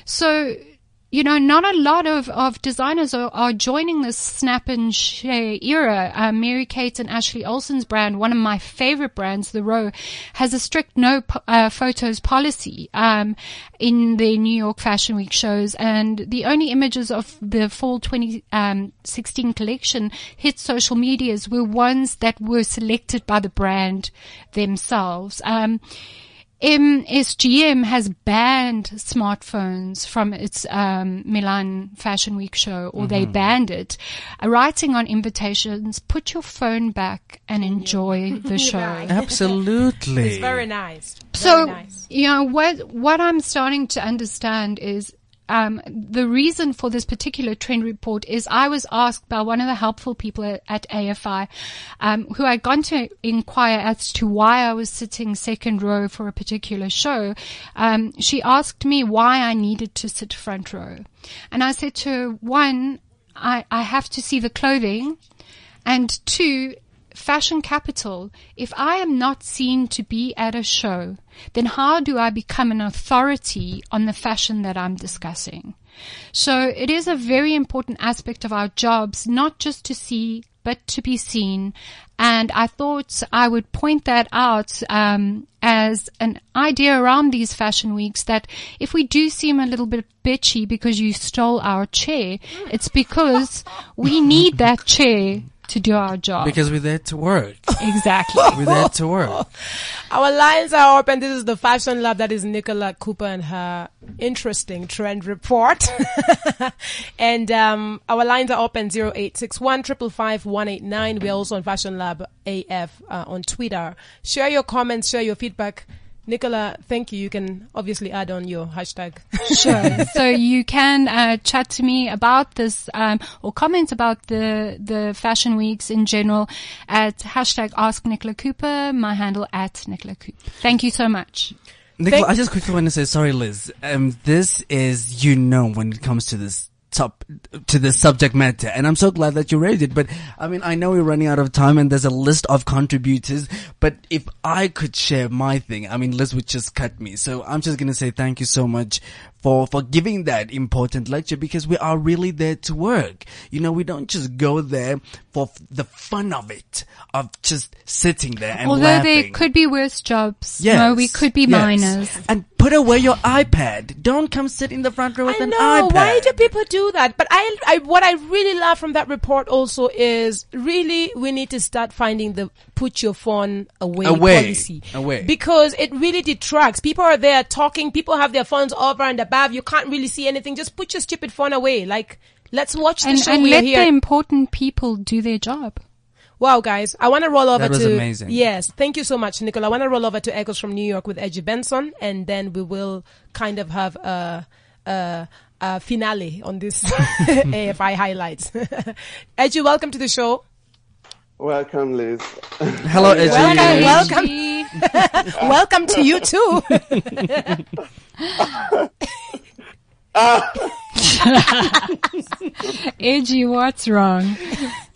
so you know, not a lot of, of designers are, are joining this snap and share era. Uh, Mary Kate and Ashley Olsen's brand, one of my favorite brands, The Row, has a strict no uh, photos policy um, in their New York Fashion Week shows, and the only images of the fall 2016 collection hit social medias were ones that were selected by the brand themselves. Um, MSGM has banned smartphones from its um, Milan Fashion Week show, or they banned it. Uh, writing on invitations, put your phone back and enjoy the show. Absolutely. It's very nice. So, very nice. you know, what, what I'm starting to understand is, um, the reason for this particular trend report is I was asked by one of the helpful people at, at AFI, um, who I'd gone to inquire as to why I was sitting second row for a particular show. Um, she asked me why I needed to sit front row. And I said to her, one, I, I have to see the clothing. And two, fashion capital. If I am not seen to be at a show, then how do I become an authority on the fashion that I'm discussing? So it is a very important aspect of our jobs, not just to see, but to be seen. And I thought I would point that out um, as an idea around these fashion weeks that if we do seem a little bit bitchy because you stole our chair, it's because we need that chair to do our job. Because we're there to work. exactly. We're there to work. Our lines are open. This is the Fashion Lab. That is Nicola Cooper and her interesting trend report. and um, our lines are open 0861 189. We're also on Fashion Lab AF uh, on Twitter. Share your comments, share your feedback. Nicola, thank you. You can obviously add on your hashtag. Sure. so you can uh, chat to me about this um, or comment about the the fashion weeks in general at hashtag Ask Nicola Cooper. My handle at Nicola Cooper. Thank you so much. Nicola, Thank- I just quickly want to say, sorry, Liz. Um, this is, you know, when it comes to this top, to the subject matter, and I'm so glad that you raised it, but I mean, I know we're running out of time and there's a list of contributors, but if I could share my thing, I mean, Liz would just cut me. So I'm just gonna say thank you so much for, for giving that important lecture because we are really there to work. You know, we don't just go there for f- the fun of it, of just sitting there and Although laughing. there could be worse jobs. Yes. No, we could be yes. minors. And put away your iPad. Don't come sit in the front row with I an know. iPad. Why do people do that? But I, I, what I really love from that report also is really we need to start finding the put your phone away, Away. policy. Away. Because it really detracts. People are there talking. People have their phones over and above. You can't really see anything. Just put your stupid phone away. Like, let's watch the And, show. and We're let here. the important people do their job. Wow, guys, I want to roll over That was to amazing. yes, thank you so much, Nicole. I want to roll over to Echoes from New York with Edgy Benson, and then we will kind of have a a, a finale on this AFI highlights. Edgy, welcome to the show. Welcome, Liz. Hello, Edgy. Welcome, welcome, welcome to you too. Edgy, what's wrong?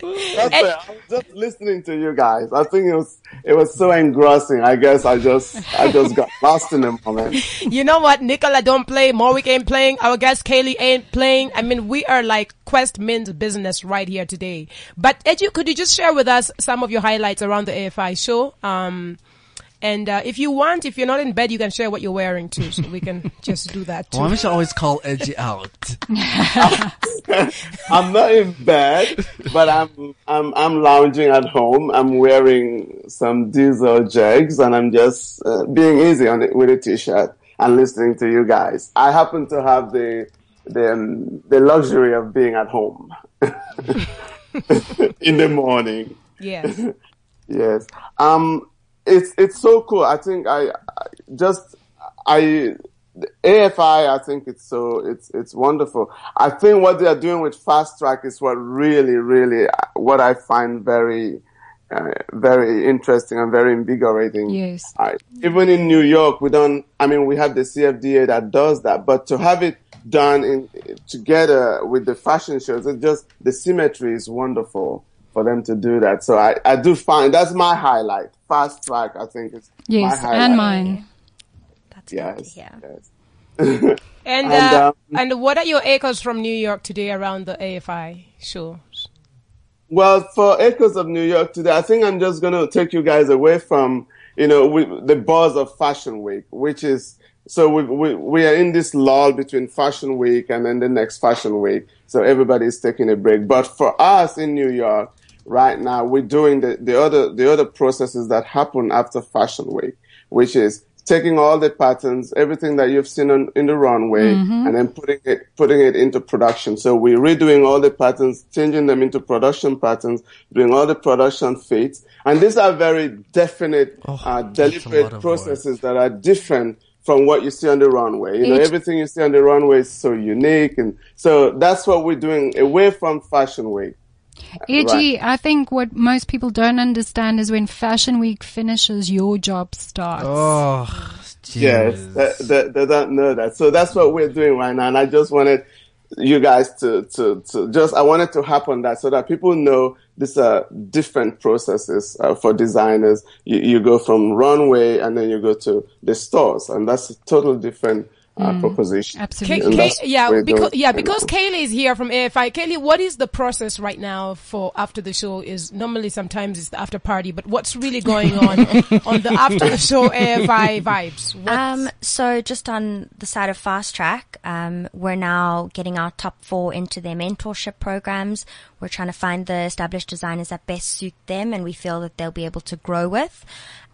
That's it. I was just listening to you guys. I think it was it was so engrossing. I guess I just I just got lost in the moment. you know what? Nicola don't play. Morwick ain't playing. Our guest Kaylee ain't playing. I mean, we are like Quest Min's business right here today. But Edu, could you just share with us some of your highlights around the AFI show? Um, and uh, if you want, if you're not in bed, you can share what you're wearing too, so we can just do that too. Why must you always call Edgy out? I'm not in bed, but I'm I'm I'm lounging at home. I'm wearing some diesel jegs, and I'm just uh, being easy on it with a t-shirt and listening to you guys. I happen to have the the um, the luxury of being at home in the morning. Yes. Yes. Um, it's, it's so cool. I think I, I just, I, the AFI, I think it's so, it's, it's wonderful. I think what they are doing with Fast Track is what really, really, uh, what I find very, uh, very interesting and very invigorating. Yes. I, even in New York, we don't, I mean, we have the CFDA that does that, but to have it done in, together with the fashion shows, it just, the symmetry is wonderful for them to do that. So I, I do find, that's my highlight. Fast track, I think is my Yes, highlight. and mine. That's good to Yes. hear. yes. And And, uh, um, and what are your echoes from New York today around the AFI show? Well, for Echoes of New York today, I think I'm just going to take you guys away from, you know, we, the buzz of Fashion Week, which is, so we, we, we are in this lull between Fashion Week and then the next Fashion Week. So everybody is taking a break. But for us in New York right now, we're doing the, the other, the other processes that happen after Fashion Week, which is taking all the patterns, everything that you've seen on, in the runway, and then putting it putting it into production. So we're redoing all the patterns, changing them into production patterns, doing all the production fits, and these are very definite, uh, a lot deliberate processes that are different from what you see on the runway. You know, Each- everything you see on the runway is so unique, and so that's what we're doing away from Fashion Week. Edgy, I think what most people don't understand is when Fashion Week finishes, your job starts. Oh, Yes, they, they, they don't know that. So that's what we're doing right now. And I just wanted you guys to, to, to just, I wanted to happen that so that people know these are different processes uh, for designers. You, you go from runway and then you go to the stores and that's a total different uh, proposition. Absolutely. And Kay- that's yeah, because those- yeah, because know. Kaylee is here from AFI. Kaylee, what is the process right now for after the show? Is normally sometimes it's the after party, but what's really going on on the after the show AFI vibes? What's- Um, so just on the side of Fast Track, um, we're now getting our top four into their mentorship programs. We're trying to find the established designers that best suit them and we feel that they'll be able to grow with.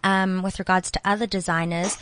Um, with regards to other designers,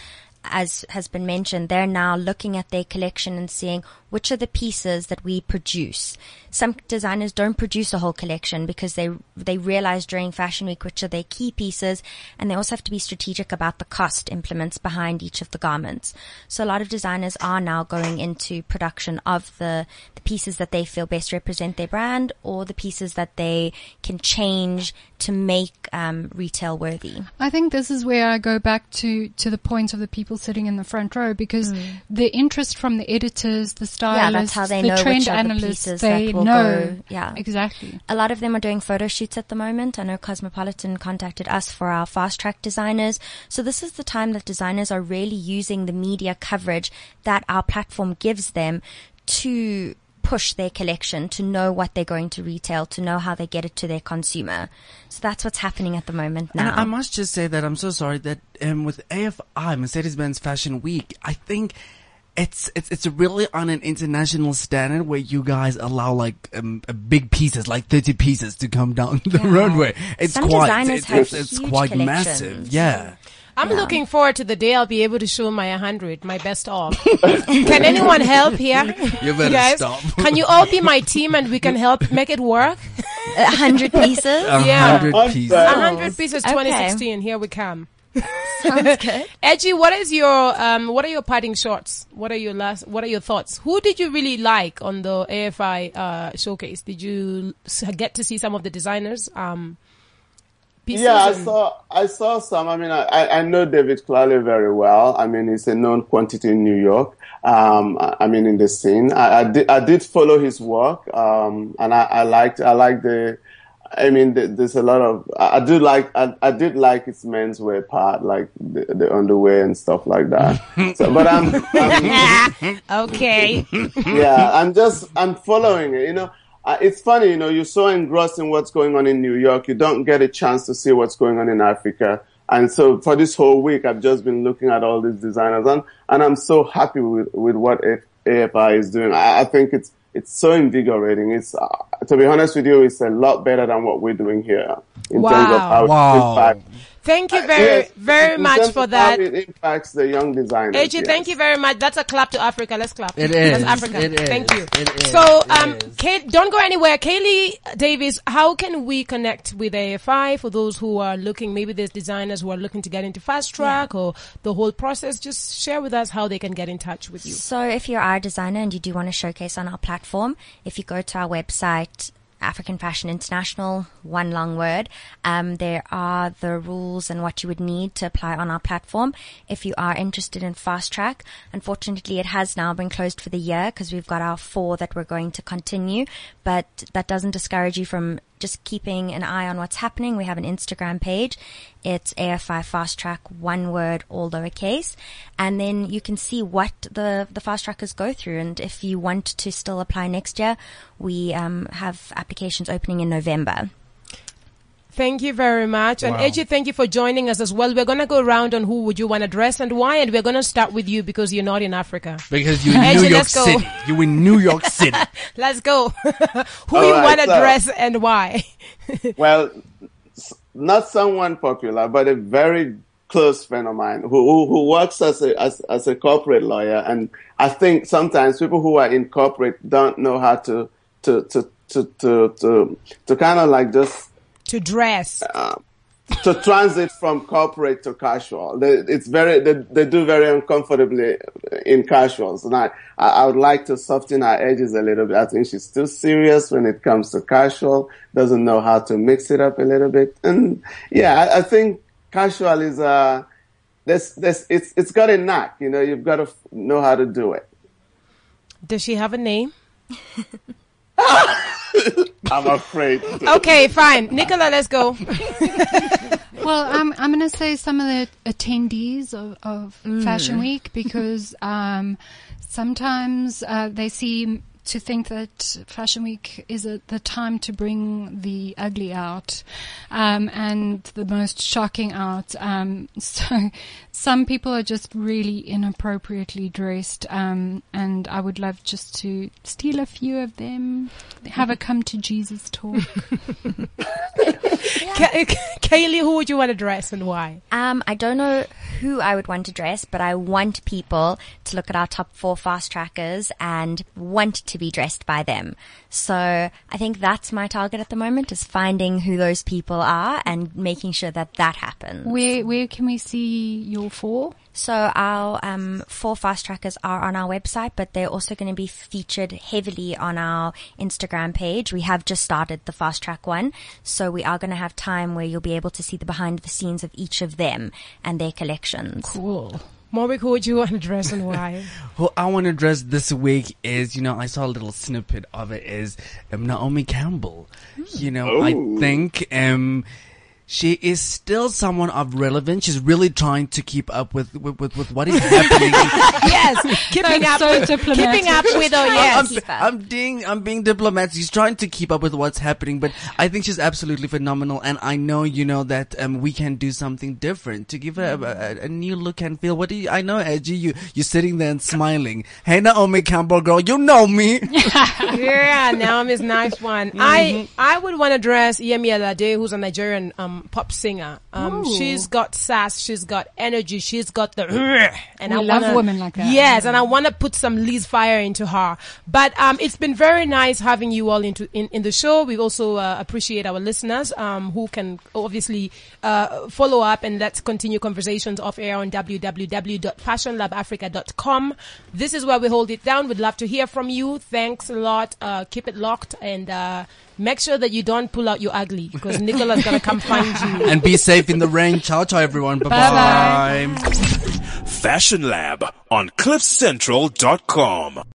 as has been mentioned, they're now looking at their collection and seeing which are the pieces that we produce. Some designers don't produce a whole collection because they they realize during Fashion Week which are their key pieces, and they also have to be strategic about the cost implements behind each of the garments. So a lot of designers are now going into production of the the pieces that they feel best represent their brand, or the pieces that they can change to make um, retail worthy. I think this is where I go back to, to the point of the people sitting in the front row because hmm. the interest from the editors, the stylists. Yeah, that's how they the trend are the analysts—they know. go. Yeah, Exactly. A lot of them are doing photo shoots at the moment. I know Cosmopolitan contacted us for our fast track designers. So this is the time that designers are really using the media coverage that our platform gives them to push their collection, to know what they're going to retail, to know how they get it to their consumer. So that's what's happening at the moment And now. I must just say that I'm so sorry that um, with AFI, Mercedes-Benz Fashion Week, I think it's it's it's really on an international standard where you guys allow like um, big pieces, like 30 pieces, to come down the Yeah. runway. It's Some quite it's, it's, it's quite collections. massive. Yeah. I'm looking forward to the day I'll be able to show my 100, my best of. can anyone help here? You better guys, stop. can you all be my team and we can help make it work? A hundred pieces. Yeah. hundred pieces. Hundred pieces, Okay. 2016. Here we come. Sounds good. Edgy, what is your um? What are your parting shots? What are your last? What are your thoughts? Who did you really like on the AFI uh, showcase? Did you get to see some of the designers? Um, pieces Yeah, I saw I saw some. I mean, I, I know David Tlale very well. I mean, he's a known quantity in New York. Um, I, mean, in the scene, I, I did I did follow his work. Um, and I, I liked I liked the. I mean, there's a lot of I, I do like I, I did like its menswear part, like the, the underwear and stuff like that. so, but I'm, I'm Okay. yeah, I'm just I'm following it. You know, uh, it's funny. You know, you're so engrossed in what's going on in New York, you don't get a chance to see what's going on in Africa. And so for this whole week, I've just been looking at all these designers, and and I'm so happy with with what AFI is doing. I, I think it's it's so invigorating. It's uh, to be honest with you, it's a lot better than what we're doing here in terms of how Wow. It impacts. Thank you very, Yes, very much for of how that. It impacts the young designers. AJ, yes. thank you very much. That's a clap to Africa. Let's clap. It That's is. Africa. It is. Thank you. It is. So, um, is. Kate, don't go anywhere. Kaylee Davis, how can we connect with AFI for those who are looking? Maybe there's designers who are looking to get into fast track or the whole process. Just share with us how they can get in touch with you. So if you are a designer and you do want to showcase on our platform, if you go to our website, African Fashion International, one long word, um, there are the rules and what you would need to apply on our platform. If you are interested in fast track, unfortunately it has now been closed for the year because we've got our four that we're going to continue, but that doesn't discourage you from just keeping an eye on what's happening. We have an Instagram page. It's AFI Fast Track, one word, all lowercase. And then you can see what the, the fast trackers go through. And if you want to still apply next year, we um, have applications opening in November. Thank you very much. And Wow. AJ, thank you for joining us as well. We're going to go around on who would you want to dress and why. And we're going to start with you because you're not in Africa. Because you're in Edgy, New York. City. You in New York City. Let's go. who All you right, want to so- dress and why? Well, not someone popular, but a very close friend of mine who who, who works as a as, as a corporate lawyer, and I think sometimes people who are in corporate don't know how to to to to to to, to kind of like just to dress. to transit from corporate to casual. They, it's very, they, they do very uncomfortably in casuals. And I, I I would like to soften her edges a little bit. I think she's too serious when it comes to casual, doesn't know how to mix it up a little bit. And yeah, I, I think casual is, uh, there's, there's, it's, it's got a knack, you know, you've got to f- know how to do it. Does she have a name? I'm afraid. Okay, fine. Nicola, let's go. Well, Well, I'm I'm going to say some of the attendees of, of Fashion Week because um, sometimes uh, they seem to think that Fashion Week is a, the time to bring the ugly out um, and the most shocking out. Um, so some people are just really inappropriately dressed, um, and I would love just to steal a few of them, have a come to Jesus talk. Ka- Kaylee, who would you want to dress and why? Um, I don't know who I would want to dress, but I want people to look at our top four fast trackers and want to be dressed by them. So I think that's my target at the moment is finding who those people are and making sure that that happens. where where can we see your four? So our um, four fast trackers are on our website, but they're also going to be featured heavily on our Instagram page. We have just started the fast track one, so we are going to have time where you'll be able to see the behind the scenes of each of them and their collections. Cool. Morbic, who would you want to dress and why? Who I want to dress this week is, you know, I saw a little snippet of it is um, Naomi Campbell. You know, I Oh. think um, she is still someone of relevance. She's really trying to keep up with with, with, with what is happening. yes, keeping up, so with, diplomatic. keeping up with, oh I'm, yes. Keep up. I'm being I'm being diplomatic. She's trying to keep up with what's happening, but I think she's absolutely phenomenal. And I know you know that um, we can do something different to give her a, a, a new look and feel. What do you? I know, Edgy, you you're sitting there and smiling. Hey, Naomi Campbell, girl, you know me. yeah, Naomi's nice one. I I would want to dress Yemi Alade, who's a Nigerian um, pop singer. Um, Ooh. she's got sass, she's got energy, she's got the and We I love wanna, women like that. Yes, and I want to put some Liz fire into her. But um, it's been very nice having you all into in, in the show. We also uh, appreciate our listeners um, who can obviously uh, follow up and let's continue conversations off air on www.fashionlabafrica.com. This is where we hold it down. We'd love to hear from you. Thanks a lot. Uh, keep it locked and uh, make sure that you don't pull out your ugly because Nicola's gonna come find you. and be safe in the rain. Ciao, ciao, everyone. Bye Bye-bye. bye. Fashion Lab on CliffCentral.com.